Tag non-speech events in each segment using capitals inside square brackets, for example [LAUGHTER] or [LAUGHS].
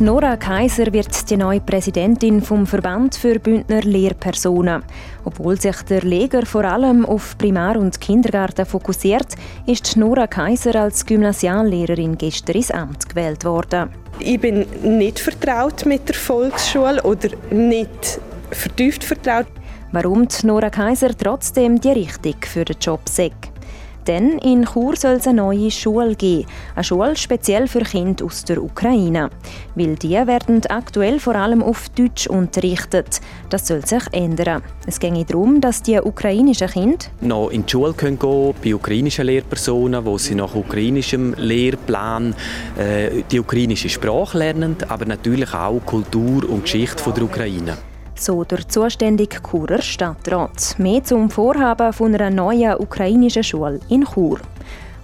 Nora Kaiser wird die neue Präsidentin vom Verband für Bündner Lehrpersonen. Obwohl sich der Leger vor allem auf Primar- und Kindergarten fokussiert, ist Nora Kaiser als Gymnasiallehrerin gestern ins Amt gewählt worden. Ich bin nicht vertraut mit der Volksschule oder nicht vertieft vertraut. Warum Nora Kaiser trotzdem die Richtung für den Job sagt. Denn in Chur soll es eine neue Schule geben. Eine Schule speziell für Kinder aus der Ukraine. Weil die werden aktuell vor allem auf Deutsch unterrichtet. Das soll sich ändern. Es geht darum, dass die ukrainischen Kinder noch in die Schule gehen können, bei ukrainischen Lehrpersonen, wo sie nach ukrainischem Lehrplan äh, die ukrainische Sprache lernen, aber natürlich auch Kultur und Geschichte von der Ukraine so der zuständige Churer Stadtrat. Mehr zum Vorhaben von einer neuen ukrainischen Schule in Chur.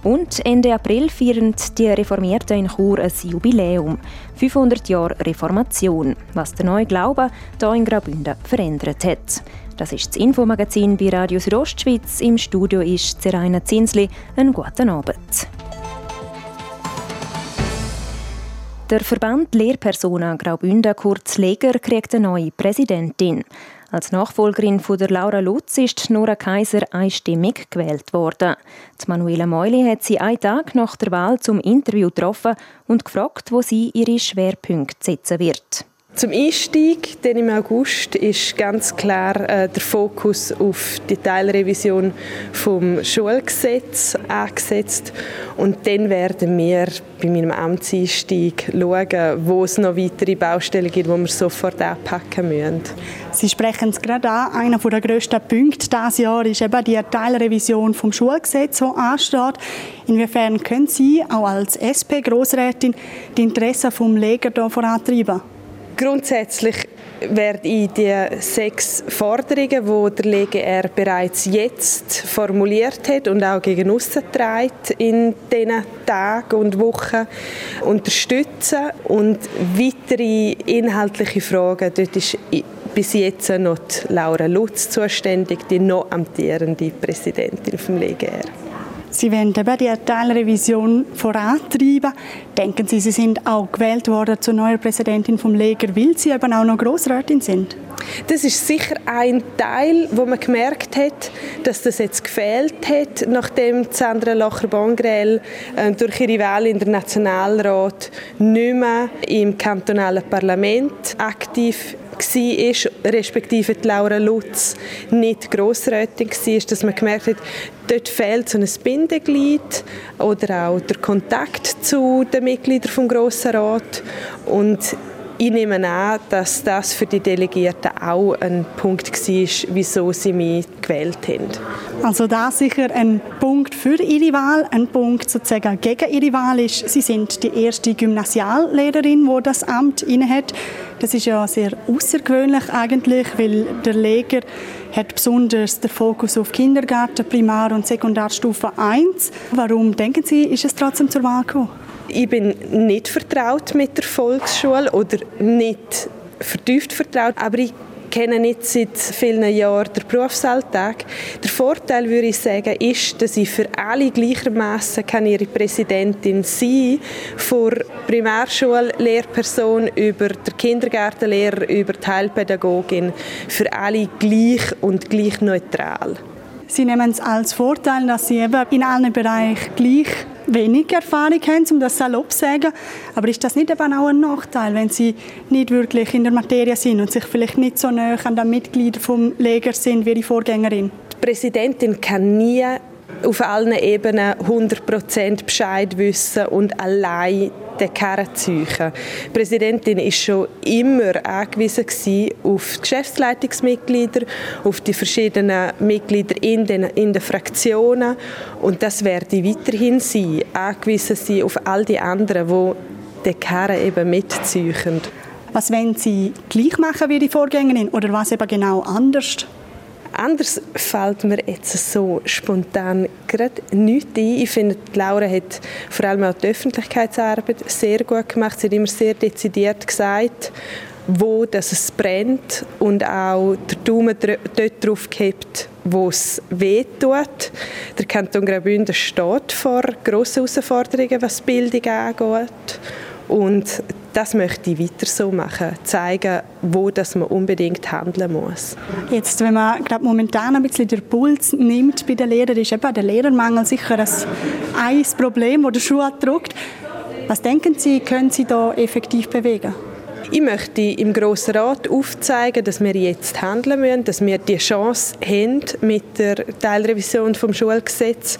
Und Ende April feiern die Reformierten in Chur ein Jubiläum. 500 Jahre Reformation, was der neue Glaube hier in Graubünden verändert hat. Das ist das Infomagazin bei Radio Südostschweiz. Im Studio ist Zeraina Zinsli. Einen guten Abend. Der Verband Lehrpersonen Graubünden, kurz Leger, kriegt eine neue Präsidentin. Als Nachfolgerin von der Laura Lutz ist Nora Kaiser einstimmig gewählt worden. Die Manuela Meuli hat sie einen Tag nach der Wahl zum Interview getroffen und gefragt, wo sie ihre Schwerpunkte setzen wird. Zum Einstieg dann im August ist ganz klar äh, der Fokus auf die Teilrevision vom Schulgesetz angesetzt und dann werden wir bei meinem Amtseinstieg schauen, wo es noch weitere Baustellen gibt, die wir sofort anpacken müssen. Sie sprechen es gerade an. Einer der grössten Punkte dieses Jahr ist eben die Teilrevision vom Schulgesetz, die ansteht. Inwiefern können Sie auch als SP-Grossrätin die Interessen des Leger hier vorantreiben? Grundsätzlich werde ich die sechs Forderungen, die der LGR bereits jetzt formuliert hat und auch gegen trägt, in diesen Tagen und Wochen unterstützen. Und weitere inhaltliche Fragen, dort ist bis jetzt noch Laura Lutz zuständig, die noch amtierende Präsidentin vom LGR. Sie wollen eben die Teilrevision vorantreiben. Denken Sie, Sie sind auch gewählt worden zur neuen Präsidentin vom Leger, weil Sie eben auch noch Grossrätin sind? Das ist sicher ein Teil, wo man gemerkt hat, dass das jetzt gefehlt hat, nachdem Sandra Locher-Bongrel äh, durch ihre Wahl in den Nationalrat nicht mehr im kantonalen Parlament aktiv war, respektive die Laura Lutz nicht Grossrätin war, dass man gemerkt hat, dort fehlt so ein Bindeglied oder auch der Kontakt zu den Mitgliedern vom Grossen Rat. Und ich nehme an, dass das für die Delegierten auch ein Punkt war, wieso sie mich gewählt haben. Also da sicher ein Punkt für Ihre Wahl, ein Punkt sozusagen gegen Ihre Wahl ist, Sie sind die erste Gymnasiallehrerin, die das Amt innehat. Das ist ja sehr außergewöhnlich eigentlich, weil der Leger hat besonders den Fokus auf Kindergarten, Primar- und Sekundarstufe 1. Warum denken Sie, ist es trotzdem zur Wahl gekommen? Ich bin nicht vertraut mit der Volksschule oder nicht vertieft vertraut, aber ich kenne nicht seit vielen Jahren den Berufsalltag. Der Vorteil, würde ich sagen, ist, dass ich für alle gleichermaßen ihre Präsidentin sein von Primarschullehrperson über den Kindergartenlehrer, über die Heilpädagogin, für alle gleich und gleich neutral. Sie nehmen es als Vorteil, dass Sie eben in allen Bereichen gleich wenig Erfahrung haben, um das salopp zu sagen. Aber ist das nicht eben auch ein Nachteil, wenn Sie nicht wirklich in der Materie sind und sich vielleicht nicht so nah an den Mitgliedern vom Leger sind wie die Vorgängerin? Die Präsidentin kann nie auf allen Ebenen 100% Bescheid wissen und allein den Karren ziehen. Die Präsidentin war schon immer angewiesen auf die Geschäftsleitungsmitglieder, auf die verschiedenen Mitglieder in den, in den Fraktionen und das werde weiterhin sein, angewiesen sein auf all die anderen, die den Karren eben mitziehen. Was wollen Sie gleich machen wie die Vorgängerin oder was eben genau anders? Anders fällt mir jetzt so spontan gerade nichts ein. Ich finde, Laura hat vor allem auch die Öffentlichkeitsarbeit sehr gut gemacht. Sie hat immer sehr dezidiert gesagt, wo dass es brennt und auch der Daumen dort drauf gehabt, wo es weh tut. Der Kanton Graubünden steht vor grossen Herausforderungen, was Bildung angeht. Und das möchte ich weiter so machen, zeigen, wo das man unbedingt handeln muss. Jetzt, wenn man glaub, momentan ein bisschen den Puls nimmt bei den Lehrern, ist eben der Lehrermangel sicher ein Problem, das der Schuh drückt. Was denken Sie, können Sie da effektiv bewegen? Ich möchte im Grossen Rat aufzeigen, dass wir jetzt handeln müssen, dass wir die Chance haben mit der Teilrevision vom Schulgesetz.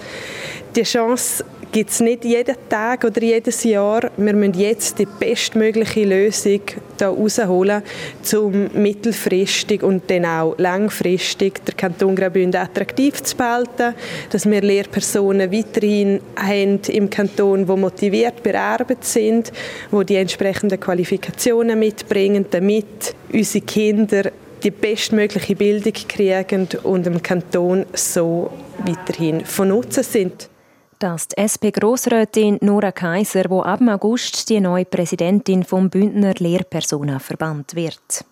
Die Chance gibt es nicht jeden Tag oder jedes Jahr. Wir müssen jetzt die bestmögliche Lösung hier rausholen, um mittelfristig und dann auch langfristig den Kanton Graubünden attraktiv zu behalten, dass wir Lehrpersonen weiterhin haben im Kanton, die motiviert bei Arbeit sind, die die entsprechenden Qualifikationen mitbringen, damit unsere Kinder die bestmögliche Bildung kriegen und im Kanton so weiterhin von Nutzen sind. Das die SP-Grossrätin Nora Kaiser, die ab August die neue Präsidentin vom Bündner Lehrpersonenverband wird.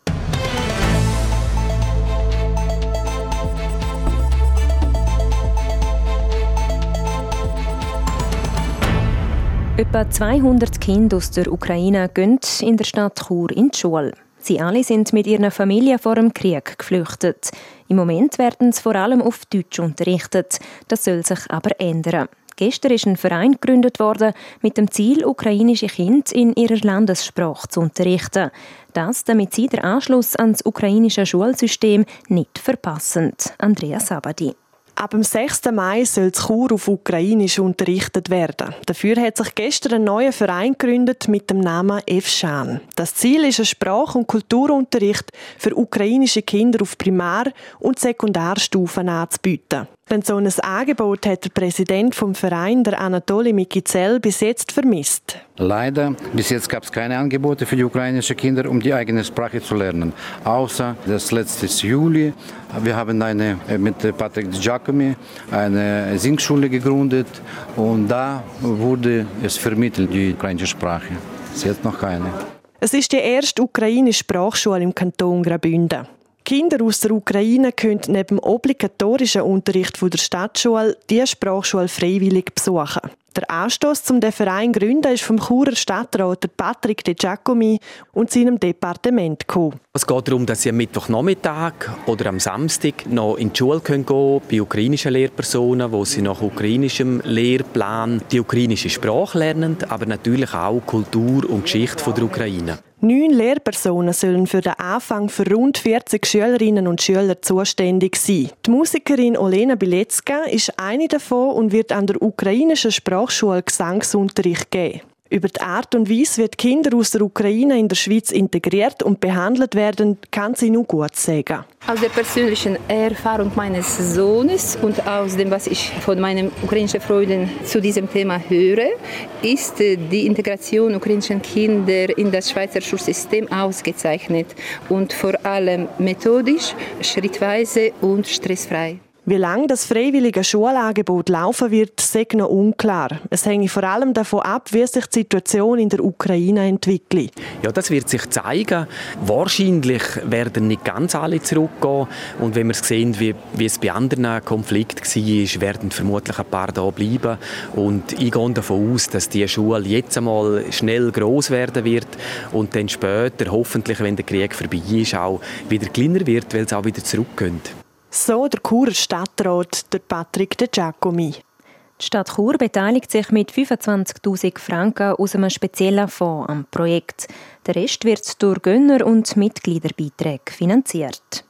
Etwa 200 Kinder aus der Ukraine gehen in der Stadt Chur in die Schule. Sie alle sind mit ihren Familien vor dem Krieg geflüchtet. Im Moment werden sie vor allem auf Deutsch unterrichtet. Das soll sich aber ändern. Gestern ist ein Verein gegründet worden mit dem Ziel, ukrainische Kinder in ihrer Landessprache zu unterrichten. Das, damit sie den Anschluss ans ukrainische Schulsystem nicht verpassen. Andrea Sabadi. Ab dem 6. Mai soll das Chur auf Ukrainisch unterrichtet werden. Dafür hat sich gestern ein neuer Verein gegründet mit dem Namen EFSCHAN. Das Ziel ist ein Sprach- und Kulturunterricht für ukrainische Kinder auf Primar- und Sekundarstufen anzubieten. Denn so ein Angebot hat der Präsident vom Verein, der Anatoli Mikizell, bis jetzt vermisst. Leider, bis jetzt gab es keine Angebote für die ukrainischen Kinder, um die eigene Sprache zu lernen. Außer das letzte Juli. Wir haben eine, äh, mit Patrick Giacomi eine Singschule gegründet und da wurde es vermittelt, die ukrainische Sprache. Es ist jetzt noch keine. Es ist die erste ukrainische Sprachschule im Kanton Graubünden. Kinder aus der Ukraine können neben obligatorischen Unterricht der Stadtschule die Sprachschule freiwillig besuchen. Der Anstoß zum den Verein gründen ist vom Churer Stadtrat Patrick De Giacomi und seinem Departement gekommen. Es geht darum, dass sie am Mittwochnachmittag oder am Samstag noch in die Schule gehen können, bei ukrainischen Lehrpersonen, wo sie nach ukrainischem Lehrplan die ukrainische Sprache lernen, aber natürlich auch Kultur und Geschichte der Ukraine. Neun Lehrpersonen sollen für den Anfang für rund 40 Schülerinnen und Schüler zuständig sein. Die Musikerin Olena Bilecka ist eine davon und wird an der ukrainischen Sprachschule Gesangsunterricht geben. Über die Art und Weise, wie die Kinder aus der Ukraine in der Schweiz integriert und behandelt werden, kann sie nur gut sagen. Aus der persönlichen Erfahrung meines Sohnes und aus dem, was ich von meinen ukrainischen Freunden zu diesem Thema höre, ist die Integration ukrainischer Kinder in das Schweizer Schulsystem ausgezeichnet und vor allem methodisch, schrittweise und stressfrei. Wie lange das freiwillige Schulangebot laufen wird, ist noch unklar. Es hängt vor allem davon ab, wie sich die Situation in der Ukraine entwickelt. Ja, das wird sich zeigen. Wahrscheinlich werden nicht ganz alle zurückgehen. Und wenn wir sehen, wie, wie es bei anderen Konflikten war, werden vermutlich ein paar da bleiben. Und ich gehe davon aus, dass die Schule jetzt einmal schnell groß werden wird und dann später, hoffentlich, wenn der Krieg vorbei ist, auch wieder kleiner wird, weil es auch wieder zurückgeht. So der Churer Stadtrat, der Patrick De Giacomi. Die Stadt Chur beteiligt sich mit 25.000 Franken aus einem speziellen Fonds am Projekt. Der Rest wird durch Gönner- und Mitgliederbeiträge finanziert.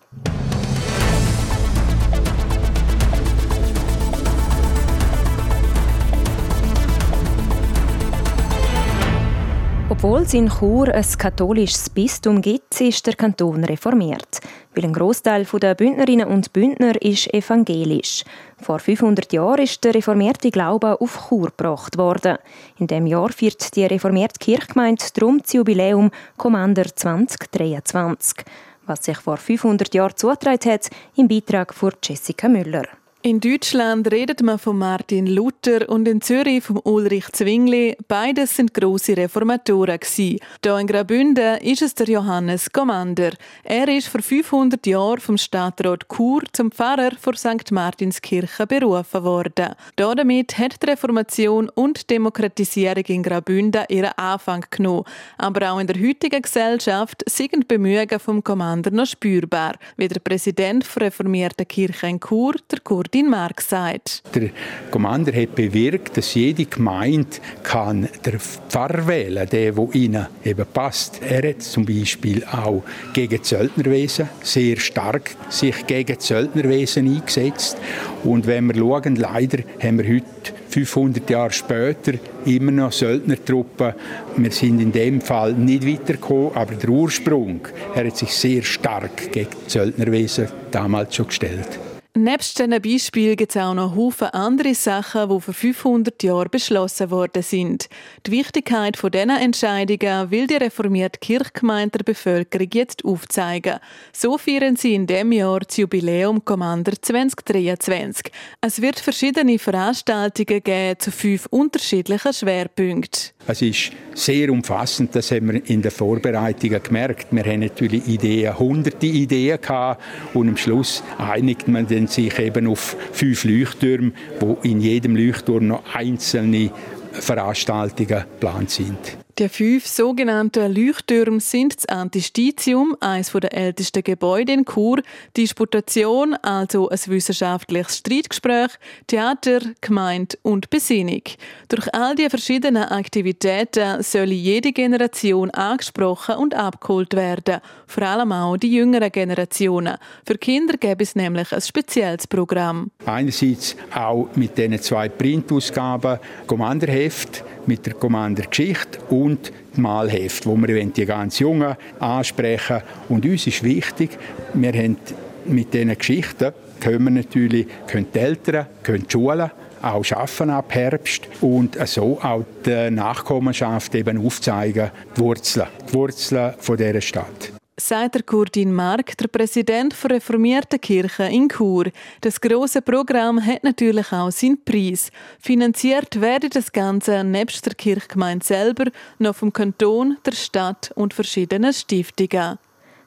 Obwohl es in Chur ein katholisches Bistum gibt, ist der Kanton reformiert. Weil ein Großteil der Bündnerinnen und Bündner ist evangelisch. Vor 500 Jahren ist der reformierte Glaube auf Chur gebracht worden. In dem Jahr feiert die reformierte Kirchgemeinde darum das Jubiläum Commander 2023. was sich vor 500 Jahren zugetragen hat, im Beitrag von Jessica Müller. In Deutschland redet man von Martin Luther und in Zürich von Ulrich Zwingli. Beides sind große Reformatoren Hier in Graubünden ist es der Johannes Commander. Er ist vor 500 Jahren vom Stadtrat Chur zum Pfarrer vor St. Martinskirche berufen worden. Damit hat die Reformation und Demokratisierung in Graubünden ihren Anfang genommen. Aber auch in der heutigen Gesellschaft sind die Bemühungen vom Commander noch spürbar, wie der Präsident der reformierten Kirche in Chur, der Kurt Martin sagt. Der Commander hat bewirkt, dass jede Gemeinde kann der Pfarrer wählen, der, der ihnen eben passt. Er hat zum Beispiel auch gegen Zöldnerwesen sehr stark sich gegen Zöldnerwesen eingesetzt. Und wenn wir schauen, leider haben wir heute 500 Jahre später immer noch Söldnertruppen. Wir sind in dem Fall nicht weitergekommen, aber der Ursprung, er hat sich sehr stark gegen Söldnerwesen damals schon gestellt. Nebst diesen Beispielen gibt es auch noch Haufen andere Sachen, die vor 500 Jahren beschlossen worden sind. Die Wichtigkeit von diesen Entscheidungen will die reformierte Kirchgemeinde der Bevölkerung jetzt aufzeigen. So feiern sie in diesem Jahr das Jubiläum Commander 2023. Es wird verschiedene Veranstaltungen geben zu fünf unterschiedlichen Schwerpunkten. Es ist sehr umfassend, das haben wir in den Vorbereitungen gemerkt. Wir haben natürlich Ideen, hunderte Ideen gehabt und am Schluss einigt man sich eben auf fünf Leuchttürme, wo in jedem Leuchtturm noch einzelne Veranstaltungen geplant sind. Die fünf sogenannten Leuchttürme sind das Antistitium, eines der ältesten Gebäude in Chur, Disputation, also ein wissenschaftliches Streitgespräch, Theater, Gemeinde und Besinnung. Durch all die verschiedenen Aktivitäten soll jede Generation angesprochen und abgeholt werden, vor allem auch die jüngeren Generationen. Für Kinder gäbe es nämlich ein spezielles Programm. Einerseits auch mit diesen zwei Printausgaben, Kommanderheft, mit der Commander-Geschichte und dem Malheft, wo wir die ganz Jungen ansprechen. Und uns ist wichtig, wir haben mit diesen Geschichten können wir natürlich können die Eltern, können die Schulen auch schaffen ab Herbst und so auch der Nachkommenschaft eben aufzeigen, die Wurzeln, die Wurzeln von dieser Stadt sagt der Kurdin Mark, der Präsident der reformierten Kirche in Chur. Das große Programm hat natürlich auch seinen Preis. Finanziert werde das Ganze nebst der Kirchgemeinde selber noch vom Kanton, der Stadt und verschiedenen Stiftungen.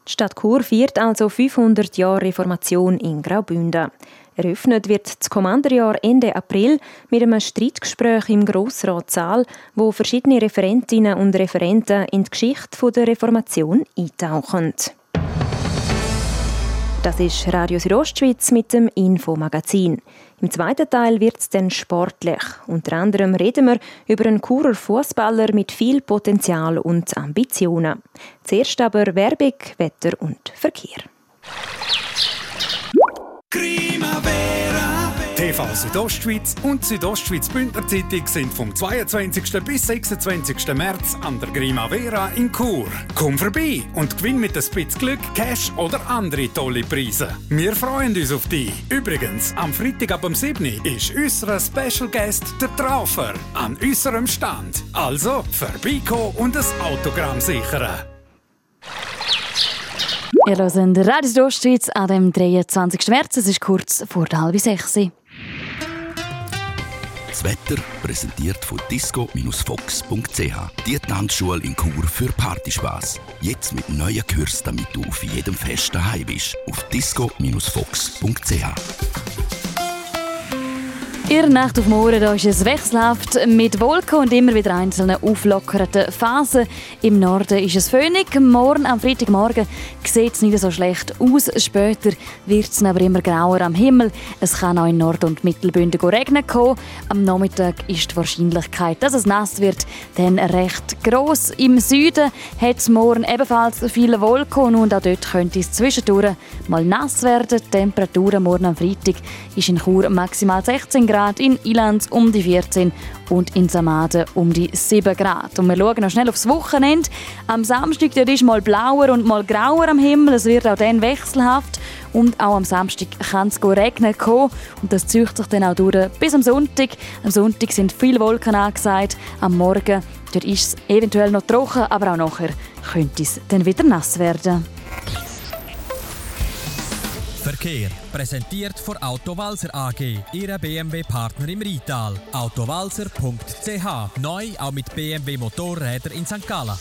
Die Stadt Chur feiert also 500 Jahre Reformation in Graubünden. Eröffnet wird das Kommanderjahr Ende April mit einem Streitgespräch im Grossratssaal, wo verschiedene Referentinnen und Referenten in die Geschichte der Reformation eintauchen. Das ist Radio Südostschweiz mit dem Infomagazin. Im zweiten Teil wird es dann sportlich. Unter anderem reden wir über einen Churer Fußballer mit viel Potenzial und Ambitionen. Zuerst aber Werbung, Wetter und Verkehr. Primavera. TV Südostschweiz und Südostschweiz Bündner Zeitung sind vom 22. bis 26. März an der Primavera in Chur. Komm vorbei und gewinn mit ein bisschen Glück Cash oder andere tolle Preise. Wir freuen uns auf dich. Übrigens, am Freitag ab dem 7. ist unser Special Guest der Traufer an unserem Stand. Also vorbeikommen und ein Autogramm sichern. Ihr hört Radio Südostschweiz an dem 23. März. Es ist kurz vor der halben sechs. Das Wetter präsentiert von disco-fox.ch. Die Tanzschule in Chur für Partyspaß. Jetzt mit neuen Kürzen, damit du auf jedem Fest daheim bist. Auf disco-fox.ch. Ihr Nacht auf Morgen ist es wechselhaft mit Wolken und immer wieder einzelnen auflockerten Phasen. Im Norden ist es föhnig. Morgen am Freitagmorgen sieht es nicht so schlecht aus. Später wird es aber immer grauer am Himmel. Es kann auch in Nord- und Mittelbünden regnen kommen. Am Nachmittag ist die Wahrscheinlichkeit, dass es nass wird, dann recht groß. Im Süden hat es morgen ebenfalls viele Wolken und auch dort könnte es zwischendurch mal nass werden. Die Temperatur morgen am Freitag ist in Chur maximal 16 Grad Grad, in Ilanz um die 14 und in Samaden um die 7 Grad. Und wir schauen noch schnell aufs Wochenende. Am Samstag dort ist mal blauer und mal grauer am Himmel. Es wird auch dann wechselhaft. Und auch am Samstag kann es regnen kommen. Und das zieht sich dann auch durch bis am Sonntag. Am Sonntag sind viele Wolken angesagt. Am Morgen dort ist es eventuell noch trocken, aber auch nachher könnte es dann wieder nass werden. Verkehr. Präsentiert von Autowalzer AG, Ihre BMW-Partner im Rital. Autowalzer.ch. Neu auch mit BMW Motorräder in St. Gallen.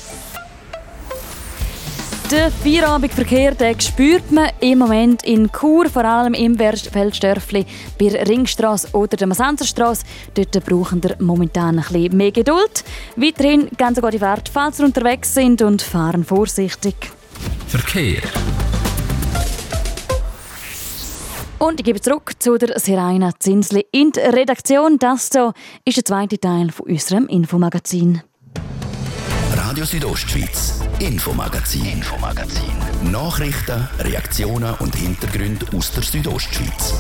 Den Feierabendverkehr den spürt man im Moment in Chur, vor allem im Feldstörfli, bei der Ringstrasse oder der Masenserstrasse. Dort brauchen wir momentan ein bisschen mehr Geduld. Weiterhin ganz gute Fahrt, falls ihr unterwegs sind und fahren vorsichtig. Verkehr. Und ich gebe zurück zu der Seraina Zinsli in der Redaktion. Das hier ist der zweite Teil von unserem Infomagazin. Radio Südostschweiz, Infomagazin, Infomagazin. Nachrichten, Reaktionen und Hintergründe aus der Südostschweiz.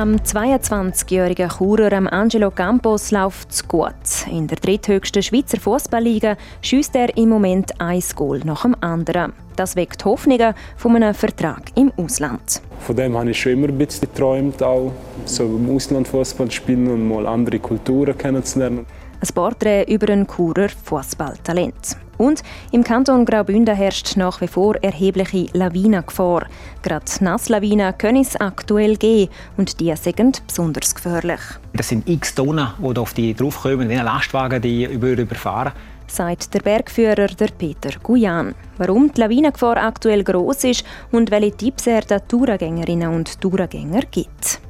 Am 22-jährigen Churer Angelo Campos läuft es gut. In der dritthöchsten Schweizer Fußballliga schießt er im Moment ein Goal nach dem anderen. Das weckt Hoffnungen von einem Vertrag im Ausland. Von dem habe ich schon immer ein bisschen geträumt, auch so im Ausland Fußball spielen und mal andere Kulturen kennenzulernen. Ein Porträt über einen Churer Fußballtalent. Und im Kanton Graubünden herrscht nach wie vor erhebliche Lawinengefahr. Gerade Nasslawinen können es aktuell geben und die sind besonders gefährlich. Das sind x Tonnen, die auf die draufkommen, wie ein Lastwagen, die über überfahren sagt der Bergführer der Peter Guyan. Warum die Lawinengefahr aktuell groß ist und welche Tipps er den Touragängerinnen und Touragänger gibt.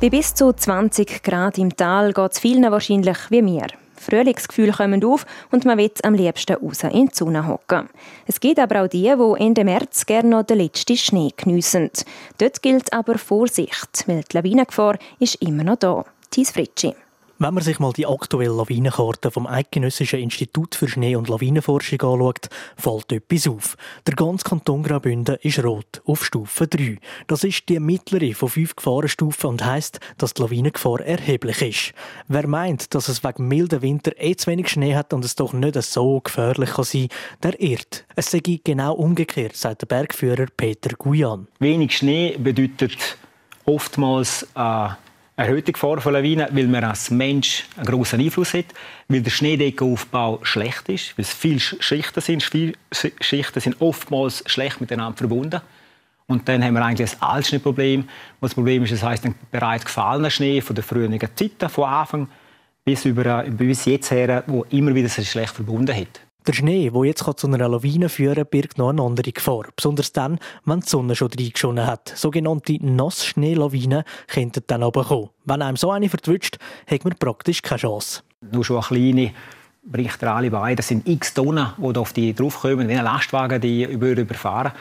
Bei bis zu 20 Grad im Tal geht es vielen wahrscheinlich wie mir. Frühlingsgefühle kommen auf und man will am liebsten raus in die Sonne hocken. Es gibt aber auch die, die Ende März gerne noch den letzten Schnee geniessen. Dort gilt aber Vorsicht, weil die Lawinengefahr ist immer noch da. Thies Fritschi. Wenn man sich mal die aktuelle Lawinenkarte vom Eidgenössischen Institut für Schnee- und Lawinenforschung anschaut, fällt etwas auf. Der ganze Kanton Graubünden ist rot auf Stufe 3. Das ist die mittlere von fünf Gefahrenstufen und heisst, dass die Lawinengefahr erheblich ist. Wer meint, dass es wegen milden Winter eh zu wenig Schnee hat und es doch nicht so gefährlich kann sein der irrt. Es sei genau umgekehrt, sagt der Bergführer Peter Guyan. Wenig Schnee bedeutet oftmals äh erhöhte Gefahr von Lawinen, weil man als Mensch einen großen Einfluss hat, weil der Schneedeckenaufbau schlecht ist, weil es viele Schichten sind. Viele Schichten sind oftmals schlecht miteinander verbunden. Und dann haben wir eigentlich ein Altschneeproblem. Das Problem ist, das heißt, ein bereits gefallener Schnee von der früheren Zeiten, von Anfang bis, über, bis jetzt her, wo immer wieder sich schlecht verbunden hat. Der Schnee, der jetzt zu einer Lawine führen kann, birgt noch eine andere Gefahr. Besonders dann, wenn die Sonne schon reingeschonnen hat. Sogenannte Nassschneelawinen könnten dann aber kommen. Wenn einem so eine vertwitscht, hat man praktisch keine Chance. Nur schon eine kleine bricht er alle bei. Das sind x Tonnen, die auf die draufkommen, wie ein Lastwagen, die über überfahren.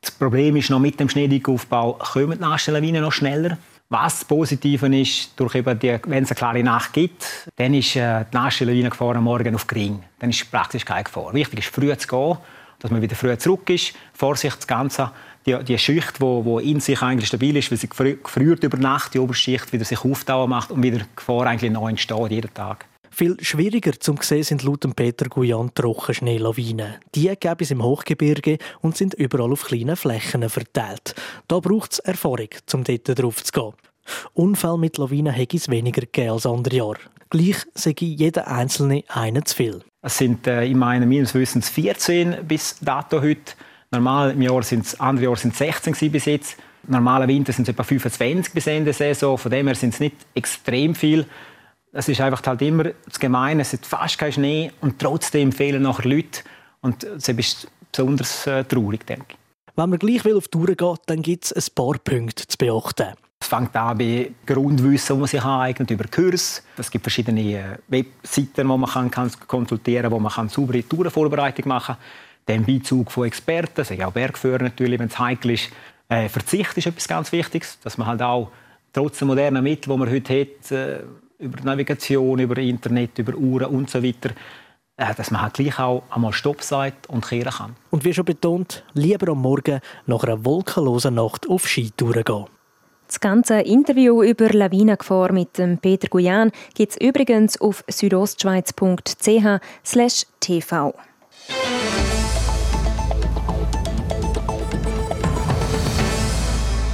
Das Problem ist noch, mit dem Schneedeckenaufbau kommen die Nassschneelawinen noch schneller. Was positiv ist, durch eben die, wenn es eine klare Nacht gibt, dann ist äh, die Naschelawine gefahren morgen auf gering. Dann ist praktisch keine Gefahr. Wichtig ist, früh zu gehen, dass man wieder früh zurück ist. Vorsicht, das Ganze, die, die Schicht, die wo, wo in sich eigentlich stabil ist, weil sie gefriert über Nacht, die Oberschicht wieder sich Aufdauer macht und wieder die Gefahr eigentlich neu entsteht, jeden Tag. Viel schwieriger zum sehen sind laut Peter Guyan Trockenschneelawinen. Die geben es im Hochgebirge und sind überall auf kleinen Flächen verteilt. Da braucht es Erfahrung, um dort drauf zu gehen. Unfälle mit Lawinen hätte es weniger gegeben als andere Jahre. Gleich sei jeder einzelne einen zu viel. Es sind äh, in meinem meines Wissens 14 bis dato heute. Normal im Jahr sind es, andere Jahre sind es 16 bis jetzt. Normale Winter sind es etwa 25 bis Ende Saison. Von dem her sind es nicht extrem viel. Es ist einfach halt immer das Gemeine, es ist fast kein Schnee und trotzdem fehlen nachher Leute. Und das ist besonders äh, traurig, denke ich. Wenn man gleich will auf Tour geht, dann gibt es ein paar Punkte zu beachten. Es fängt an bei Grundwissen, die man sich aneignet, über Kurs. Es gibt verschiedene äh, Webseiten, die man kann, kann konsultieren kann, wo man kann saubere Tourenvorbereitung machen kann. Den Beizug von Experten, sagen auch Bergführer natürlich, wenn es heikel ist. Äh, Verzicht ist etwas ganz Wichtiges, dass man halt auch trotz der modernen Mittel, die man heute hat, äh, über Navigation, über Internet, über Uhren und so weiter, äh, dass man halt gleich auch einmal Stopp sagt und kehren kann. Und wie schon betont, lieber am Morgen nach einer wolkenlosen Nacht auf Skitouren gehen. Das ganze Interview über Lawinengefahr mit dem Peter Guyan gibt es übrigens auf südostschweiz.ch/tv.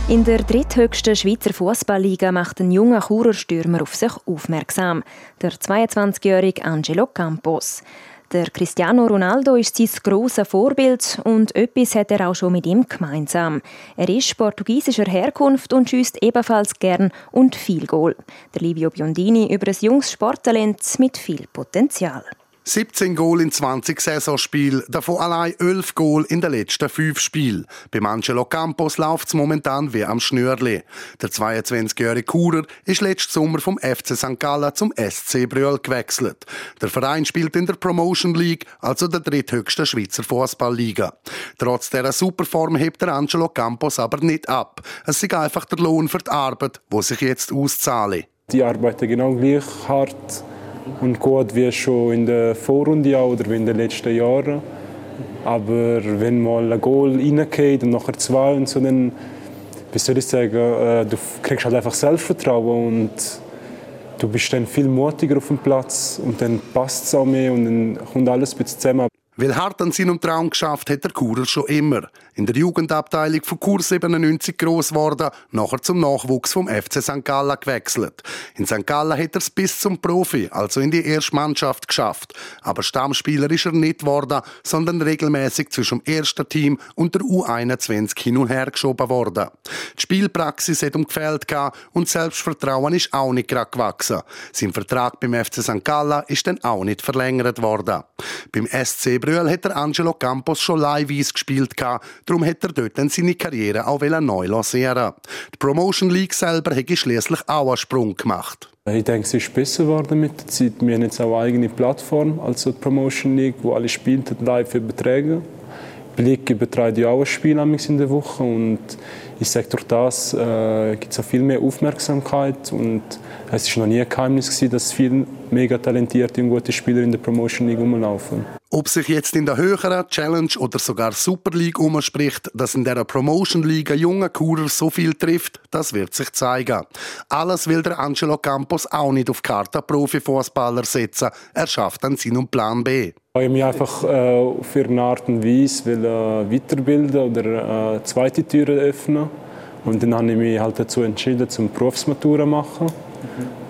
In der dritthöchsten Schweizer Fußballliga macht ein junger Churer Stürmer auf sich aufmerksam, der 22-jährige Angelo Campos. Der Cristiano Ronaldo ist sein grosses Vorbild und etwas hat er auch schon mit ihm gemeinsam. Er ist portugiesischer Herkunft und schießt ebenfalls gern und viel Goal. Der Livio Biondini über ein junges Sporttalent mit viel Potenzial. 17 Goal in 20 Saisonspielen, davon allein 11 Goal in den letzten 5 Spielen. Bei Angelo Campos läuft es momentan wie am Schnürli. Der 22-jährige Kurer ist letzten Sommer vom FC St. Gallen zum SC Brühl gewechselt. Der Verein spielt in der Promotion League, also der dritthöchsten Schweizer Fußballliga. Trotz dieser Superform hebt der Angelo Campos aber nicht ab. Es ist einfach der Lohn für die Arbeit, wo sich jetzt auszahlt. Die arbeiten genau gleich hart und gut wie schon in der Vorrunde oder in den letzten Jahren. Aber wenn mal ein Goal reingeht und nachher zwei und so, dann, wie soll ich sagen, äh, du kriegst halt einfach Selbstvertrauen und du bist dann viel mutiger auf dem Platz und dann passt es auch mehr und dann kommt alles ein bisschen zusammen. Weil hart an seinem Traum geschafft hat der Kurer schon immer. In der Jugendabteilung von Kur 97 groß geworden, nachher zum Nachwuchs vom FC St. Gallen gewechselt. In St. Gallen hat er es bis zum Profi, also in die erste Mannschaft geschafft. Aber Stammspieler ist er nicht geworden, sondern regelmäßig zwischen dem ersten Team und der U21 hin und her geschoben worden. Die Spielpraxis hat ihm gefällt und Selbstvertrauen ist auch nicht gerade gewachsen. Sein Vertrag beim FC St. Gallen ist dann auch nicht verlängert worden. Beim SC Brühl hat der Angelo Campos schon leihweise gespielt. Darum hat er dort dann seine Karriere auch neu lancieren Die Promotion League selber hat schließlich auch einen Sprung gemacht. Ich denke, es ist besser geworden mit der Zeit. Wir haben jetzt auch eine eigene Plattform, also die Promotion League, wo alle Spiele live übertragen. Blick überträgt ja auch ein Spiel in der Woche und ich sage, durch das äh, gibt es auch viel mehr Aufmerksamkeit und es ist noch nie ein Geheimnis gewesen, dass viele mega talentierte und gute Spieler in der Promotion League rumlaufen. Ob sich jetzt in der höheren Challenge oder sogar Super League umspricht, dass in der Promotion League ein junger Kurer so viel trifft, das wird sich zeigen. Alles will der Angelo Campos auch nicht auf Karte Profifußballer setzen. Er schafft dann seinen Plan B. Ich will mich einfach äh, für eine Art und Weise will, äh, weiterbilden oder äh, zweite Türen öffnen. Und dann habe ich mich halt dazu entschieden, zum Berufsmatura zu machen.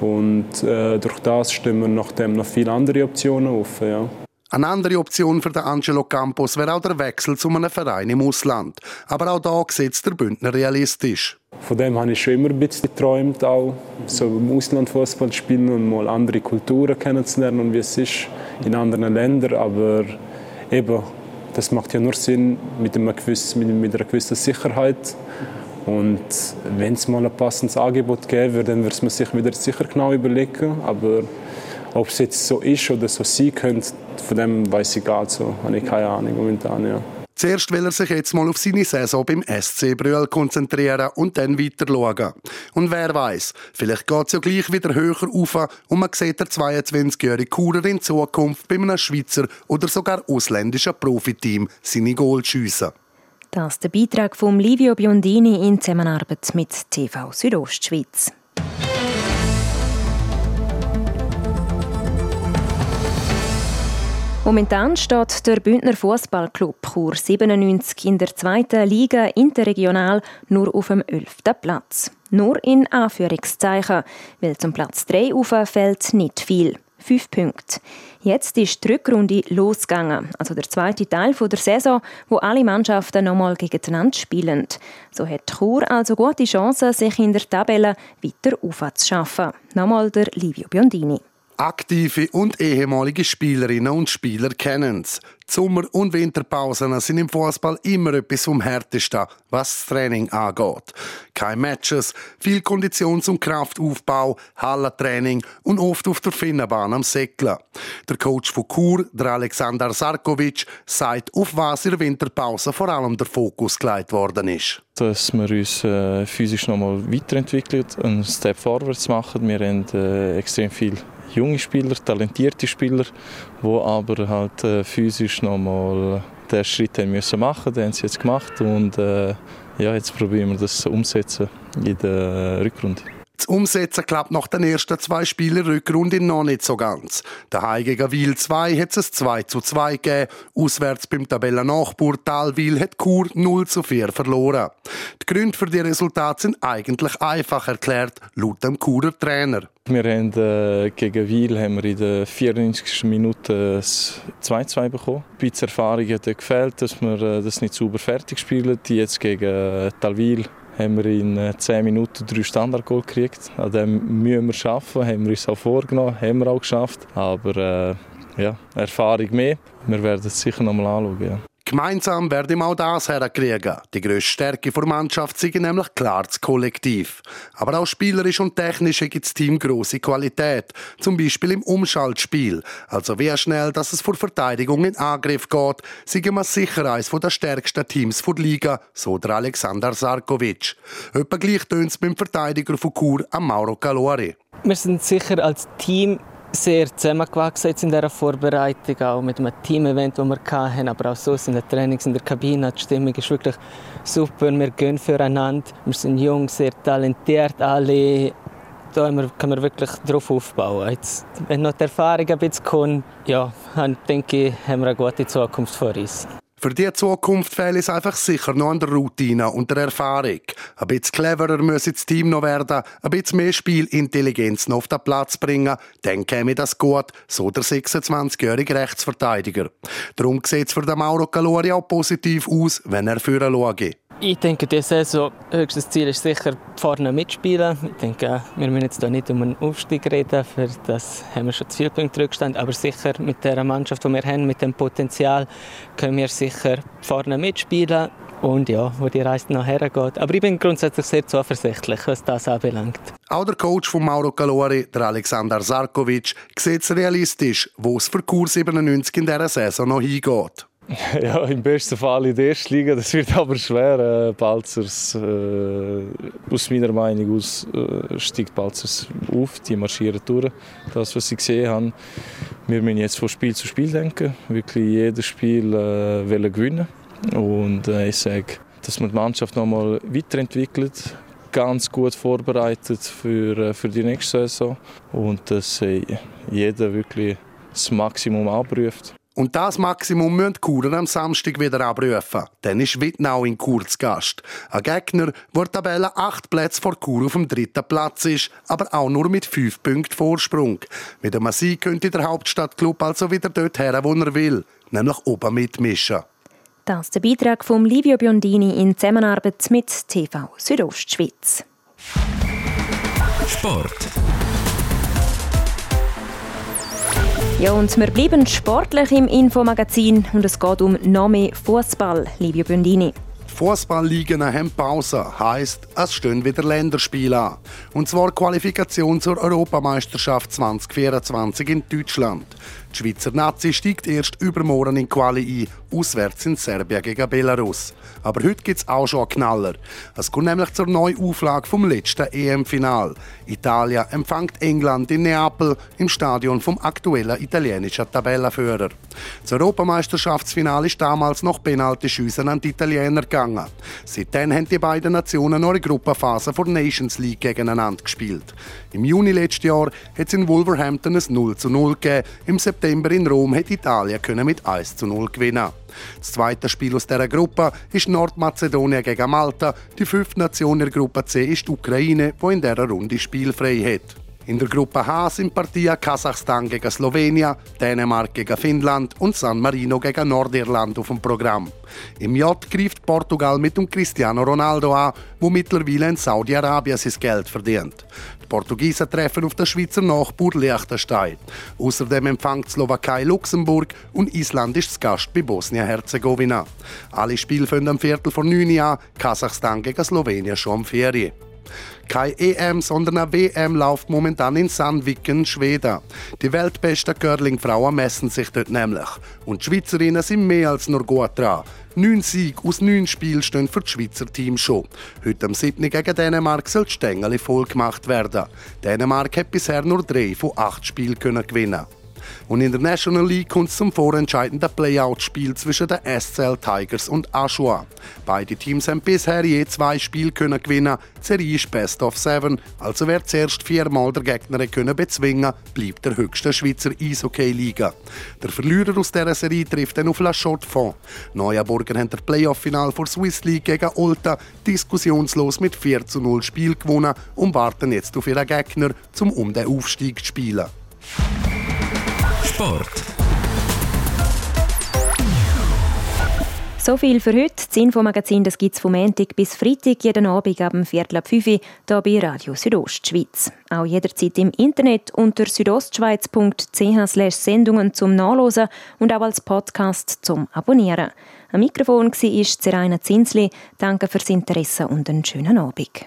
Mhm. Und äh, durch das stehen mir nachdem noch viele andere Optionen offen. Ja. Eine andere Option für den Angelo Campos wäre auch der Wechsel zu einem Verein im Ausland. Aber auch da sieht der Bündner realistisch. Von dem habe ich schon immer ein bisschen geträumt, auch so im Ausland Fußball spielen und mal andere Kulturen kennenzulernen und wie es ist in anderen Ländern. Aber eben, das macht ja nur Sinn mit, einem gewissen, mit einer gewissen Sicherheit. Und wenn es mal ein passendes Angebot gäbe, würde, dann würde man sich wieder sicher genau überlegen. Aber ob es jetzt so ist oder so sein könnte, von dem weiß ich gar nicht so. Habe ich keine Ahnung momentan. Ja. Zuerst will er sich jetzt mal auf seine Saison beim SC Brühl konzentrieren und dann weiter schauen. Und wer weiß, vielleicht geht es ja gleich wieder höher auf und man sieht der 22-jährige Kurer in Zukunft bei einem Schweizer oder sogar ausländischen Profiteam seine Goal schiessen. Das ist der Beitrag von Livio Biondini in Zusammenarbeit mit TV Südostschweiz. Momentan steht der Bündner Fußballclub Chur 97 in der zweiten Liga interregional nur auf dem 11. Platz. Nur in Anführungszeichen, weil zum Platz 3 fällt nicht viel. Fünf Punkte. Jetzt ist die Rückrunde losgegangen, also der zweite Teil der Saison, wo alle Mannschaften nochmal gegeneinander spielen. So hat Chur also gute Chancen, sich in der Tabelle weiter aufzuschaffen. Nochmal der Livio Biondini. Aktive und ehemalige Spielerinnen und Spieler kennen es. Sommer- und Winterpausen sind im Fußball immer etwas vom Härtesten, was das Training angeht. Keine Matches, viel Konditions- und Kraftaufbau, Hallentraining und oft auf der Finnenbahn am Säckeln. Der Coach von Chur, der Alexander Sarkovic, sagt, auf was in der Winterpause vor allem der Fokus gelegt worden ist. Dass wir uns äh, physisch noch mal weiterentwickeln, einen Step vorwärts machen. Wir haben äh, extrem viel junge Spieler, talentierte Spieler, die aber halt äh, physisch nochmal den Schritt haben müssen machen. Den haben sie jetzt gemacht und äh, ja, jetzt probieren wir das umsetzen in der Rückrunde. Das Umsetzen klappt nach den ersten zwei Spielen Rückrunde noch nicht so ganz. Daheim gegen Wiel 2 hat es 2 zu 2 gegeben. Auswärts beim Tabellennachbar Talwil hat Chur 0 zu 4 verloren. Die Gründe für die Resultate sind eigentlich einfach erklärt, laut dem Churer Trainer. Wir haben äh, gegen Wiel haben wir in der 94. Minute 2-2 bekommen. Ein bisschen Erfahrung hat gefehlt, dass wir äh, das nicht sauber fertig spielen. Jetzt gegen äh, Talwil haben wir in 10 Minuten drei Standardgoal gekriegt. An dem müssen wir arbeiten, haben wir uns auch vorgenommen, haben wir auch geschafft. Aber äh, ja, Erfahrung mehr. Wir werden es sicher noch mal anschauen. Ja. Gemeinsam werden wir auch das herkriegen. Die grösste Stärke der Mannschaft sei nämlich klar das Kollektiv. Aber auch spielerisch und technisch gibt das Team grosse Qualität. Zum Beispiel im Umschaltspiel. Also wie schnell, dass es vor Verteidigung in Angriff geht, sind wir sicher eines der stärksten Teams der Liga, so der Alexander Sarkovic. Etwa gleich tönt es beim Verteidiger von Chur, Mauro Calori. Wir sind sicher als Team sehr zusammengewachsen jetzt in dieser Vorbereitung, auch mit einem Team-Event, das wir hatten, aber auch so in den Trainings in der Kabine. Die Stimmung ist wirklich super, wir gehen füreinander, wir sind jung, sehr talentiert alle. Da können wir wirklich darauf aufbauen. Jetzt, wenn noch die Erfahrung ein bisschen kommt, ja, dann denke ich, haben wir eine gute Zukunft vor uns. Für die Zukunft fehlt es einfach sicher noch an der Routine und der Erfahrung. Ein bisschen cleverer muss das Team noch werden, ein bisschen mehr Spielintelligenz noch auf den Platz bringen, dann käme das gut, so der 26-jährige Rechtsverteidiger. Darum sieht es für den Mauro Calori auch positiv aus, wenn er für schaue. Ich denke, diese Saison höchstes Ziel ist sicher vorne mitspielen. Ich denke, wir müssen jetzt hier nicht um einen Aufstieg reden, für das haben wir schon zu viele Punkte Rückstand. Aber sicher mit der Mannschaft, die wir haben, mit dem Potenzial, können wir sicher vorne mitspielen. Und ja, wo die Reise noch hergeht. Aber ich bin grundsätzlich sehr zuversichtlich, was das anbelangt. Auch der Coach von Mauro Calori, der Alexander Sarkovic, sieht es realistisch, wo es für Kurs 97 in dieser Saison noch hingeht. [LAUGHS] Ja, im besten Fall in der ersten Liga. Das wird aber schwer. Äh, Balzers, äh, aus meiner Meinung aus, äh, steigt Balzers auf. Die marschieren durch. Das, was ich gesehen habe. Wir müssen jetzt von Spiel zu Spiel denken. Wirklich jedes Spiel äh, gewinnen. Und äh, ich sage, dass man die Mannschaft noch mal weiterentwickelt. Ganz gut vorbereitet für, äh, für die nächste Saison. Und dass äh, jeder wirklich das Maximum abruft. Und das Maximum müssen die Kuren am Samstag wieder abrufen. Dann ist Wittnau in Kur zu Gast. Ein Gegner, der die Tabelle acht Plätze vor Kur auf dem dritten Platz ist, aber auch nur mit fünf Punkten Vorsprung. Mit einem Sieg könnte der Hauptstadtclub also wieder dort her, wo er will, nämlich oben mitmischen. Das ist der Beitrag von Livio Biondini in Zusammenarbeit mit TV Südostschweiz. Sport. Ja, und wir bleiben sportlich im Infomagazin und es geht um noch mehr Fußball, Livio Bündini. Fußballligen haben Pause, heisst, es stehen wieder Länderspiele an. Und zwar Qualifikation zur Europameisterschaft 2024 in Deutschland. Die Schweizer Nazi steigt erst übermorgen in Quali ein, auswärts in Serbien gegen Belarus. Aber heute gibt es auch schon einen Knaller. Es kommt nämlich zur Neuauflage vom letzten EM-Final. Italien empfängt England in Neapel im Stadion vom aktuellen italienischen Tabellenführer. Das Europameisterschaftsfinale ist damals noch Penaltyschüssen an die Italiener gegangen. Seitdem haben die beiden Nationen noch eine Gruppenphase vor Nations League gegeneinander gespielt. Im Juni letzten Jahr hat es in Wolverhampton ein 0 zu 0 gegeben. Im September in Rom hat Italien mit 1 zu 0 gewinnen. Das zweite Spiel aus dieser Gruppe ist Nordmazedonien gegen Malta. Die fünfte Nation der Gruppe C ist die Ukraine, die in dieser Runde spielfrei hat. In der Gruppe H sind Partien Kasachstan gegen Slowenien, Dänemark gegen Finnland und San Marino gegen Nordirland auf dem Programm. Im J greift Portugal mit dem Cristiano Ronaldo an, wo mittlerweile in Saudi-Arabien sein Geld verdient. Die Portugiesen treffen auf den Schweizer Nachbar Liechtenstein. Außerdem empfängt Slowakei Luxemburg und Island ist zu Gast bei Bosnien-Herzegowina. Alle Spiele fangen am Viertel vor 9 Uhr an, Kasachstan gegen Slowenien schon am Ferien. Keine EM, sondern eine WM läuft momentan in Sandviken, Schweden. Die weltbesten Curling-Frauen messen sich dort nämlich. Und die Schweizerinnen sind mehr als nur gut dran. Neun Siege aus neun Spielen stehen für das Schweizer Team schon. Heute am 7. gegen Dänemark soll die Stängel voll gemacht werden. Dänemark hat bisher nur drei von acht Spielen gewinnen Und in der National League kommt es zum vorentscheidenden Playout-Spiel zwischen den SCL Tigers und Aschua. Beide Teams haben bisher je zwei Spiele können gewinnen. Die Serie ist Best of Seven, also wer zuerst viermal der Gegner können bezwingen, bleibt der höchste Schweizer Eishockey-Liga. Der Verlierer aus dieser Serie trifft dann auf La Chaux-de-Fonds. Neuenburger haben das Playoff-Final vor Swiss League gegen Olta diskussionslos mit 4 zu 0 Spiel gewonnen und warten jetzt auf ihren Gegner, um um den Aufstieg zu spielen. Sport. So viel für heute. Das Infomagazin gibt es vom Montag bis Freitag jeden Abend ab Viertel ab 5 Uhr hier bei Radio Südostschweiz. Auch jederzeit im Internet unter südostschweiz.ch Sendungen zum Nachlesen und auch als Podcast zum Abonnieren. Am Mikrofon war Zeraina Zinsli. Danke fürs Interesse und einen schönen Abend.